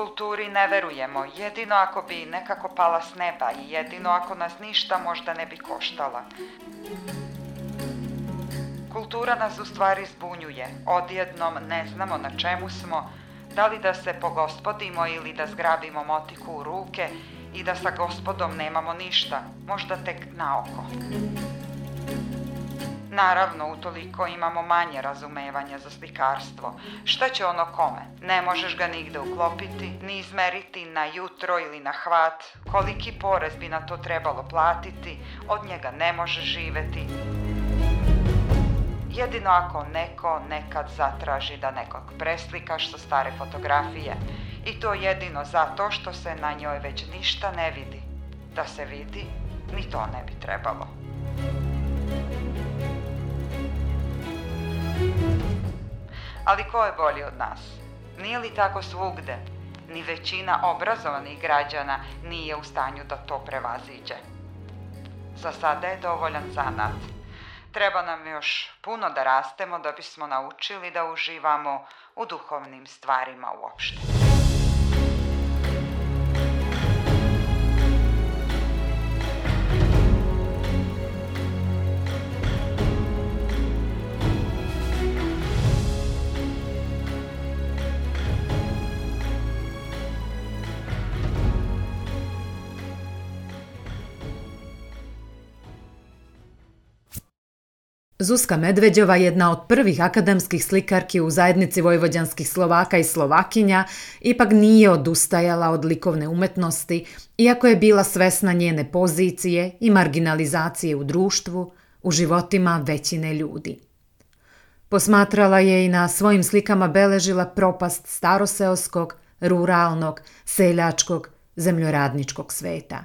Kulturi ne verujemo, jedino ako bi nekako pala s neba i jedino ako nas ništa možda ne bi koštala. Kultura nas u stvari zbunjuje, odjednom ne znamo na čemu smo, da li da se pogospodimo ili da zgrabimo motiku u ruke i da sa gospodom nemamo ništa, možda tek na oko. Naravno, utoliko imamo manje razumevanja za slikarstvo. Šta će ono kome? Ne možeš ga nigde uklopiti, ni izmeriti na jutro ili na hvat. Koliki porez bi na to trebalo platiti, od njega ne možeš živeti. Jedino ako neko nekad zatraži da nekog preslikaš sa stare fotografije. I to jedino zato što se na njoj već ništa ne vidi. Da se vidi, ni to ne bi trebalo. Ali ko je bolji od nas? Nije li tako svugde? Ni većina obrazovanih građana nije u stanju da to prevaziđe. Za sada je dovoljan zanat. Treba nam još puno da rastemo da bismo naučili da uživamo u duhovnim stvarima uopšte. Zuzka Medveđova, jedna od prvih akademskih slikarki u zajednici vojvođanskih Slovaka i Slovakinja, ipak nije odustajala od likovne umetnosti, iako je bila svesna njene pozicije i marginalizacije u društvu, u životima većine ljudi. Posmatrala je i na svojim slikama beležila propast staroseoskog, ruralnog, seljačkog, zemljoradničkog sveta.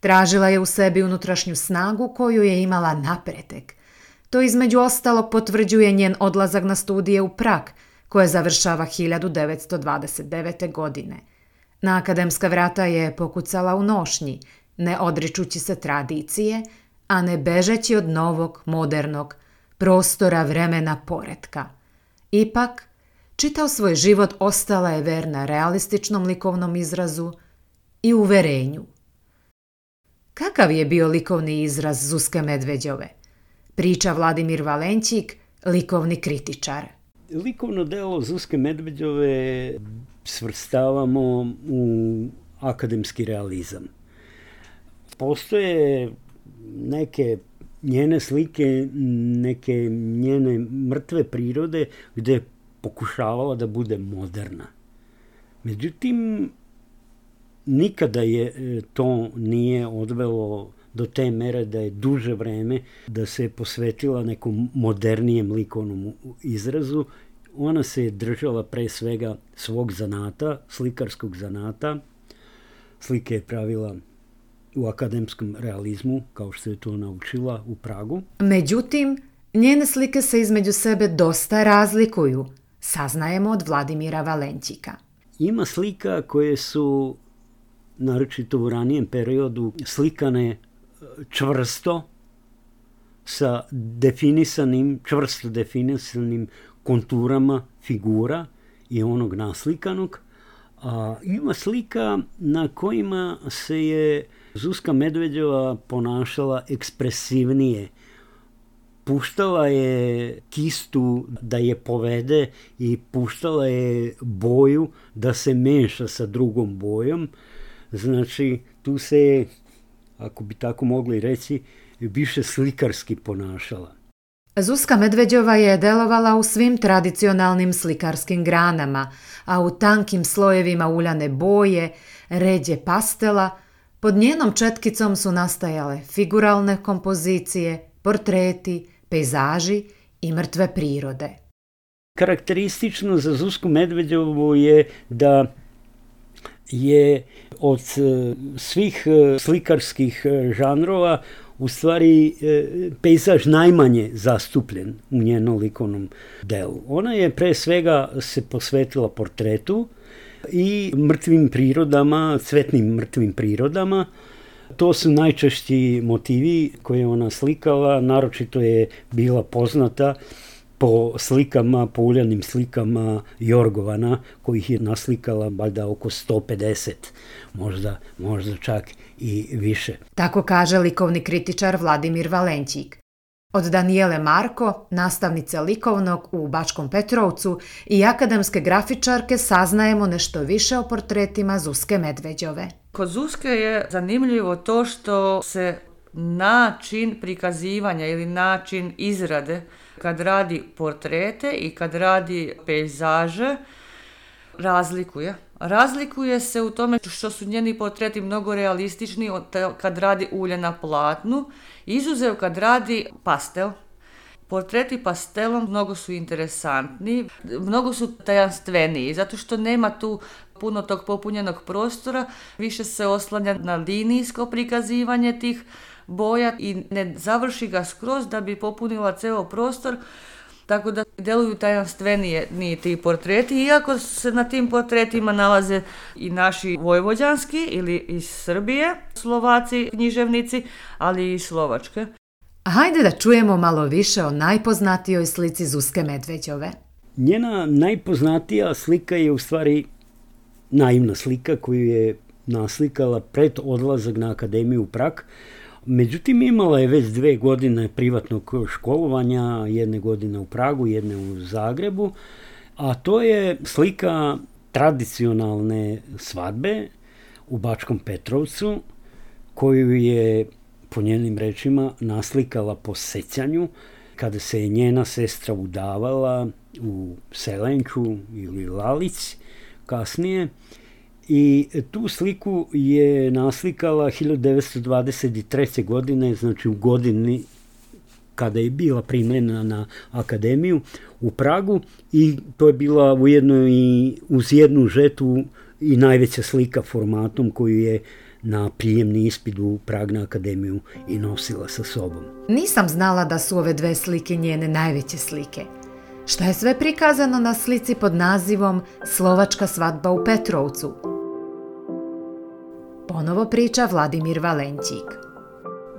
Tražila je u sebi unutrašnju snagu koju je imala napretek, to između ostalog potvrđuje njen odlazak na studije u Prag, koje završava 1929. godine. Na akademska vrata je pokucala u nošnji, ne odričući se tradicije, a ne bežeći od novog, modernog, prostora, vremena, poretka. Ipak, čitao svoj život ostala je verna realističnom likovnom izrazu i uverenju. Kakav je bio likovni izraz Zuske Medveđove? Priča Vladimir Valenčik, likovni kritičar. Likovno delo Zuske Medveđove svrstavamo u akademski realizam. Postoje neke njene slike, neke njene mrtve prirode gde je pokušavala da bude moderna. Međutim, nikada je e, to nije odvelo do te mere da je duže vreme da se posvetila nekom modernijem likovnom izrazu. Ona se je držala pre svega svog zanata, slikarskog zanata. Slike je pravila u akademskom realizmu, kao što je to naučila u Pragu. Međutim, njene slike se između sebe dosta razlikuju, saznajemo od Vladimira Valenćika. Ima slika koje su, naročito u ranijem periodu, slikane čvrsto sa definisanim, čvrsto definisanim konturama figura i onog naslikanog, a ima slika na kojima se je Zuzka Medveđova ponašala ekspresivnije. Puštala je kistu da je povede i puštala je boju da se meša sa drugom bojom. Znači, tu se ako bi tako mogli reći, više slikarski ponašala. Zuzka Medveđova je delovala u svim tradicionalnim slikarskim granama, a u tankim slojevima uljane boje, ređe pastela, pod njenom četkicom su nastajale figuralne kompozicije, portreti, pejzaži i mrtve prirode. Karakteristično za Zuzku Medveđovu je da je od e, svih e, slikarskih e, žanrova u stvari pejzaž najmanje zastupljen u njenom likovnom delu. Ona je pre svega se posvetila portretu i mrtvim prirodama, cvetnim mrtvim prirodama. To su najčešći motivi koje ona slikala, naročito je bila poznata po slikama, po uljanim slikama Jorgovana, kojih je naslikala valjda oko 150, možda, možda čak i više. Tako kaže likovni kritičar Vladimir Valenćik. Od Danijele Marko, nastavnice likovnog u Bačkom Petrovcu i akademske grafičarke saznajemo nešto više o portretima Zuske Medveđove. Kod Zuske je zanimljivo to što se način prikazivanja ili način izrade kad radi portrete i kad radi pejzaže razlikuje. Razlikuje se u tome što su njeni portreti mnogo realistični kad radi ulje na platnu, izuzev kad radi pastel. Portreti pastelom mnogo su interesantni, mnogo su tajanstveniji, zato što nema tu puno tog popunjenog prostora, više se oslanja na linijsko prikazivanje tih boja i ne završi ga skroz da bi popunila ceo prostor, tako da deluju tajanstvenije ni ti portreti, iako se na tim portretima nalaze i naši vojvođanski ili iz Srbije, Slovaci, književnici, ali i Slovačke. Hajde da čujemo malo više o najpoznatijoj slici Zuske Medveđove. Njena najpoznatija slika je u stvari naivna slika koju je naslikala pred odlazak na akademiju u Prak. Međutim, imala je već dve godine privatnog školovanja, jedne godine u Pragu, jedne u Zagrebu, a to je slika tradicionalne svadbe u Bačkom Petrovcu, koju je, po njenim rečima, naslikala po sećanju, kada se je njena sestra udavala u Selenču ili Lalić kasnije i tu sliku je naslikala 1923. godine, znači u godini kada je bila primljena na akademiju u Pragu i to je bila ujedno i uz jednu žetu i najveća slika formatom koju je na prijemni ispit u Prag na akademiju i nosila sa sobom. Nisam znala da su ove dve slike njene najveće slike. Šta je sve prikazano na slici pod nazivom Slovačka svadba u Petrovcu? Ponovo priča Vladimir Valenćik.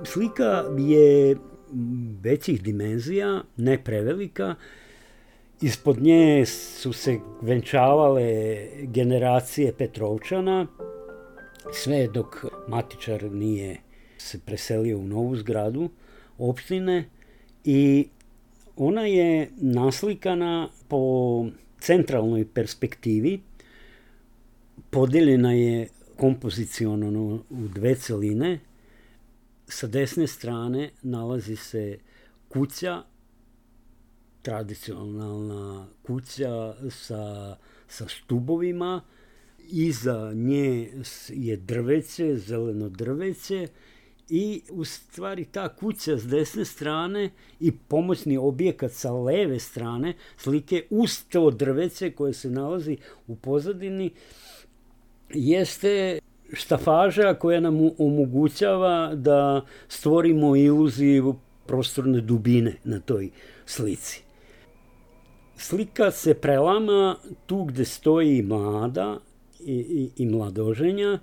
Slika je većih dimenzija, ne prevelika. Ispod nje su se venčavale generacije Petrovčana, sve dok matičar nije se preselio u novu zgradu opštine i ona je naslikana po centralnoj perspektivi, podeljena je kompoziciono u dve celine. Sa desne strane nalazi se kuća, tradicionalna kuća sa, sa stubovima, iza nje je drveće, zeleno drveće i u stvari ta kuća s desne strane i pomoćni objekat sa leve strane slike uz to drveće koje se nalazi u pozadini jeste štafaža koja nam omogućava da stvorimo iluziju prostorne dubine na toj slici. Slika se prelama tu gde stoji mlada i, i, i mladoženja.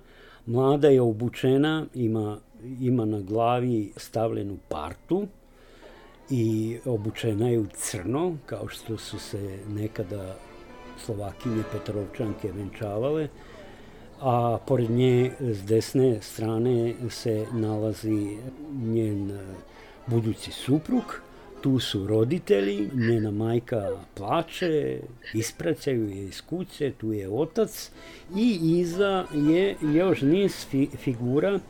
Mlada je obučena, ima, ima na glavi stavljenu partu i obučena je u crno, kao što su se nekada Slovakinje Petrovčanke venčavale a pored nje s desne strane se nalazi njen e, budući suprug, tu su roditelji, njena majka plače, ispraćaju je iz kuće, tu je otac. I iza je još niz fi figura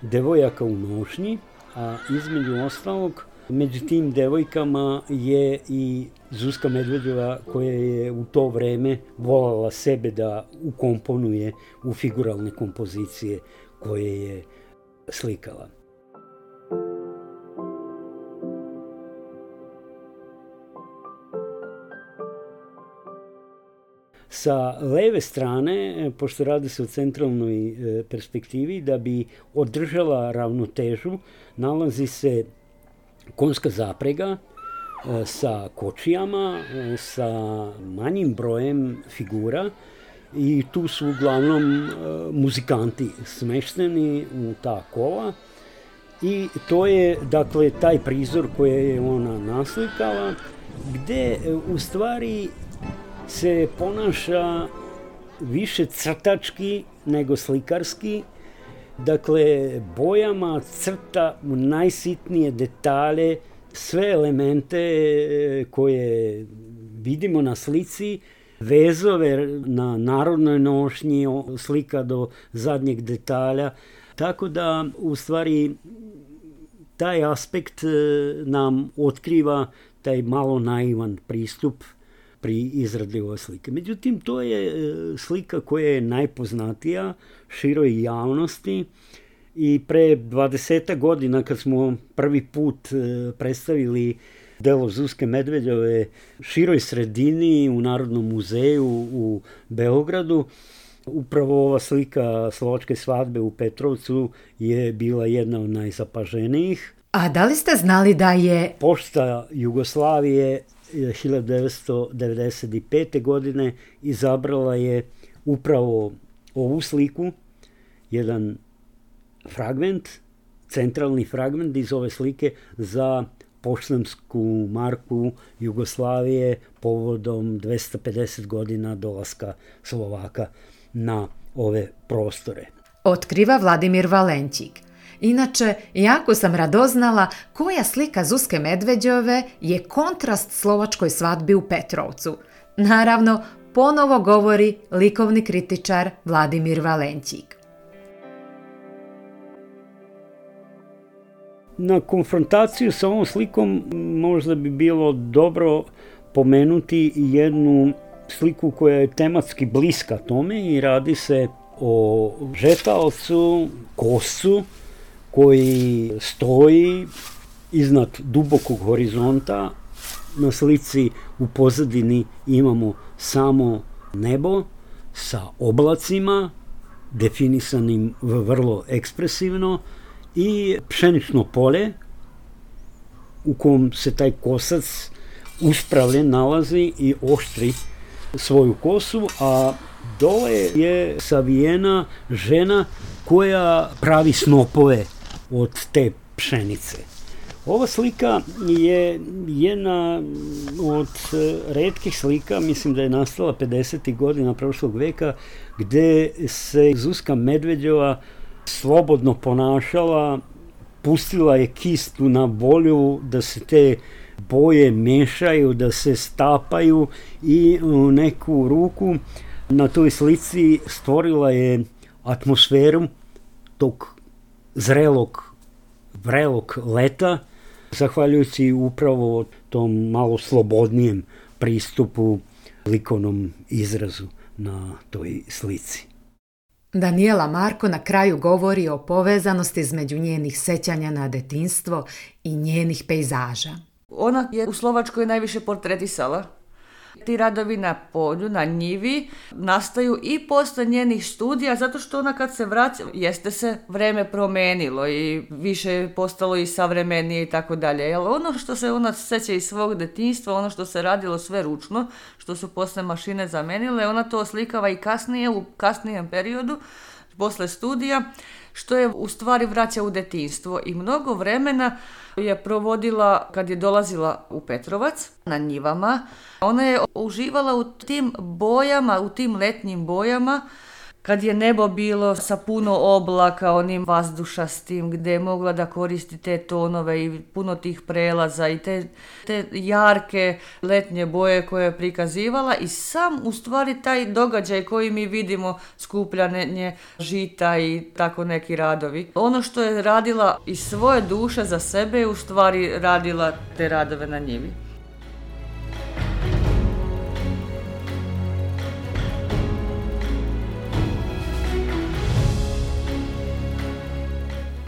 devojaka u nošnji, a između ostalog Među tim devojkama je i Zuzka Medvedova koja je u to vreme volala sebe da ukomponuje u figuralne kompozicije koje je slikala. Sa leve strane, pošto radi se o centralnoj e, perspektivi, da bi održala ravnotežu, nalazi se konska zaprega e, sa kočijama, e, sa manjim brojem figura i tu su uglavnom e, muzikanti smešteni u ta kola i to je dakle taj prizor koje je ona naslikala gde u stvari se ponaša više crtački nego slikarski. Dakle, bojama crta u najsitnije detalje sve elemente e, koje vidimo na slici, vezove na narodnoj nošnji, slika do zadnjeg detalja. Tako da, u stvari, taj aspekt e, nam otkriva taj malo naivan pristup pri izradi ove slike. Međutim, to je e, slika koja je najpoznatija široj javnosti i pre 20 godina kad smo prvi put e, predstavili delo Zuske Medvedjove široj sredini u Narodnom muzeju u Beogradu, Upravo ova slika slovačke svadbe u Petrovcu je bila jedna od najzapaženijih. A da li ste znali da je... Pošta Jugoslavije 1995. godine izabrala je upravo ovu sliku, jedan fragment, centralni fragment iz ove slike za poštansku marku Jugoslavije povodom 250 godina dolaska Slovaka na ove prostore. Otkriva Vladimir Valenčik. Inače, jako sam radoznala koja slika Zuske Medveđove je kontrast slovačkoj svadbi u Petrovcu. Naravno, ponovo govori likovni kritičar Vladimir Valenčik. Na konfrontaciju sa ovom slikom možda bi bilo dobro pomenuti jednu sliku koja je tematski bliska tome i radi se o žetaocu, kosu, koji stoji iznad dubokog horizonta. Na slici u pozadini imamo samo nebo sa oblacima, definisanim vrlo ekspresivno, i pšenično pole u kom se taj kosac uspravljen nalazi i oštri svoju kosu, a dole je savijena žena koja pravi snopove od te pšenice. Ova slika je jedna od redkih slika, mislim da je nastala 50. godina prošlog veka, gde se Zuzka Medveđova slobodno ponašala, pustila je kistu na volju da se te boje mešaju, da se stapaju i u neku ruku na toj slici stvorila je atmosferu tog zrelog, vrelog leta, zahvaljujući upravo tom malo slobodnijem pristupu likovnom izrazu na toj slici. Daniela Marko na kraju govori o povezanosti između njenih sećanja na detinstvo i njenih pejzaža. Ona je u Slovačkoj najviše portretisala. Ti radovi na polju, na njivi, nastaju i posle njenih studija, zato što ona kad se vraća, jeste se vreme promenilo i više je postalo i savremenije i tako dalje. Jel ono što se ona seća iz svog detinjstva, ono što se radilo sve ručno, što su posle mašine zamenile, ona to oslikava i kasnije, u kasnijem periodu, posle studija, što je u stvari vraća u detinstvo i mnogo vremena je provodila kad je dolazila u Petrovac na njivama. Ona je uživala u tim bojama, u tim letnjim bojama kad je nebo bilo sa puno oblaka, onim vazdušastim, gde je mogla da koristi te tonove i puno tih prelaza i te, te jarke letnje boje koje je prikazivala i sam u stvari taj događaj koji mi vidimo skupljanje žita i tako neki radovi. Ono što je radila iz svoje duše za sebe je u stvari radila te radove na njivi.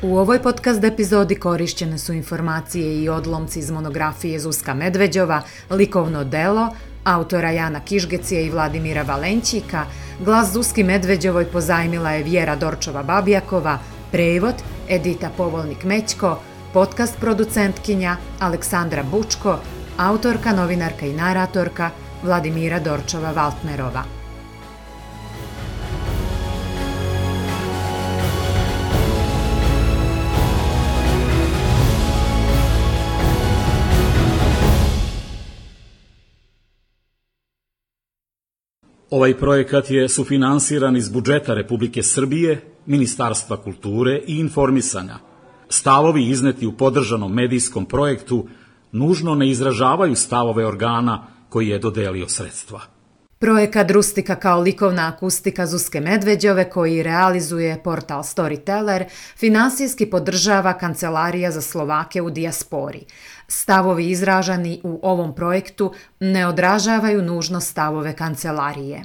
U ovoj podcast epizodi korišćene su informacije i odlomci iz monografije Zuska Medveđova, likovno delo, autora Jana Kišgecija i Vladimira Valenćika, glas Zuski Medveđovoj pozajmila je Vjera Dorčova-Babjakova, prevod Edita Povolnik-Mećko, podcast producentkinja Aleksandra Bučko, autorka, novinarka i naratorka Vladimira Dorčova-Valtnerova. Ovaj projekat je sufinansiran iz budžeta Republike Srbije, Ministarstva kulture i informisanja. Stavovi izneti u podržanom medijskom projektu nužno ne izražavaju stavove organa koji je dodelio sredstva. Projekat Rustika kao likovna akustika Zuske Medveđove koji realizuje portal Storyteller finansijski podržava Kancelarija za Slovake u dijaspori. Stavovi izražani u ovom projektu ne odražavaju nužno stavove kancelarije.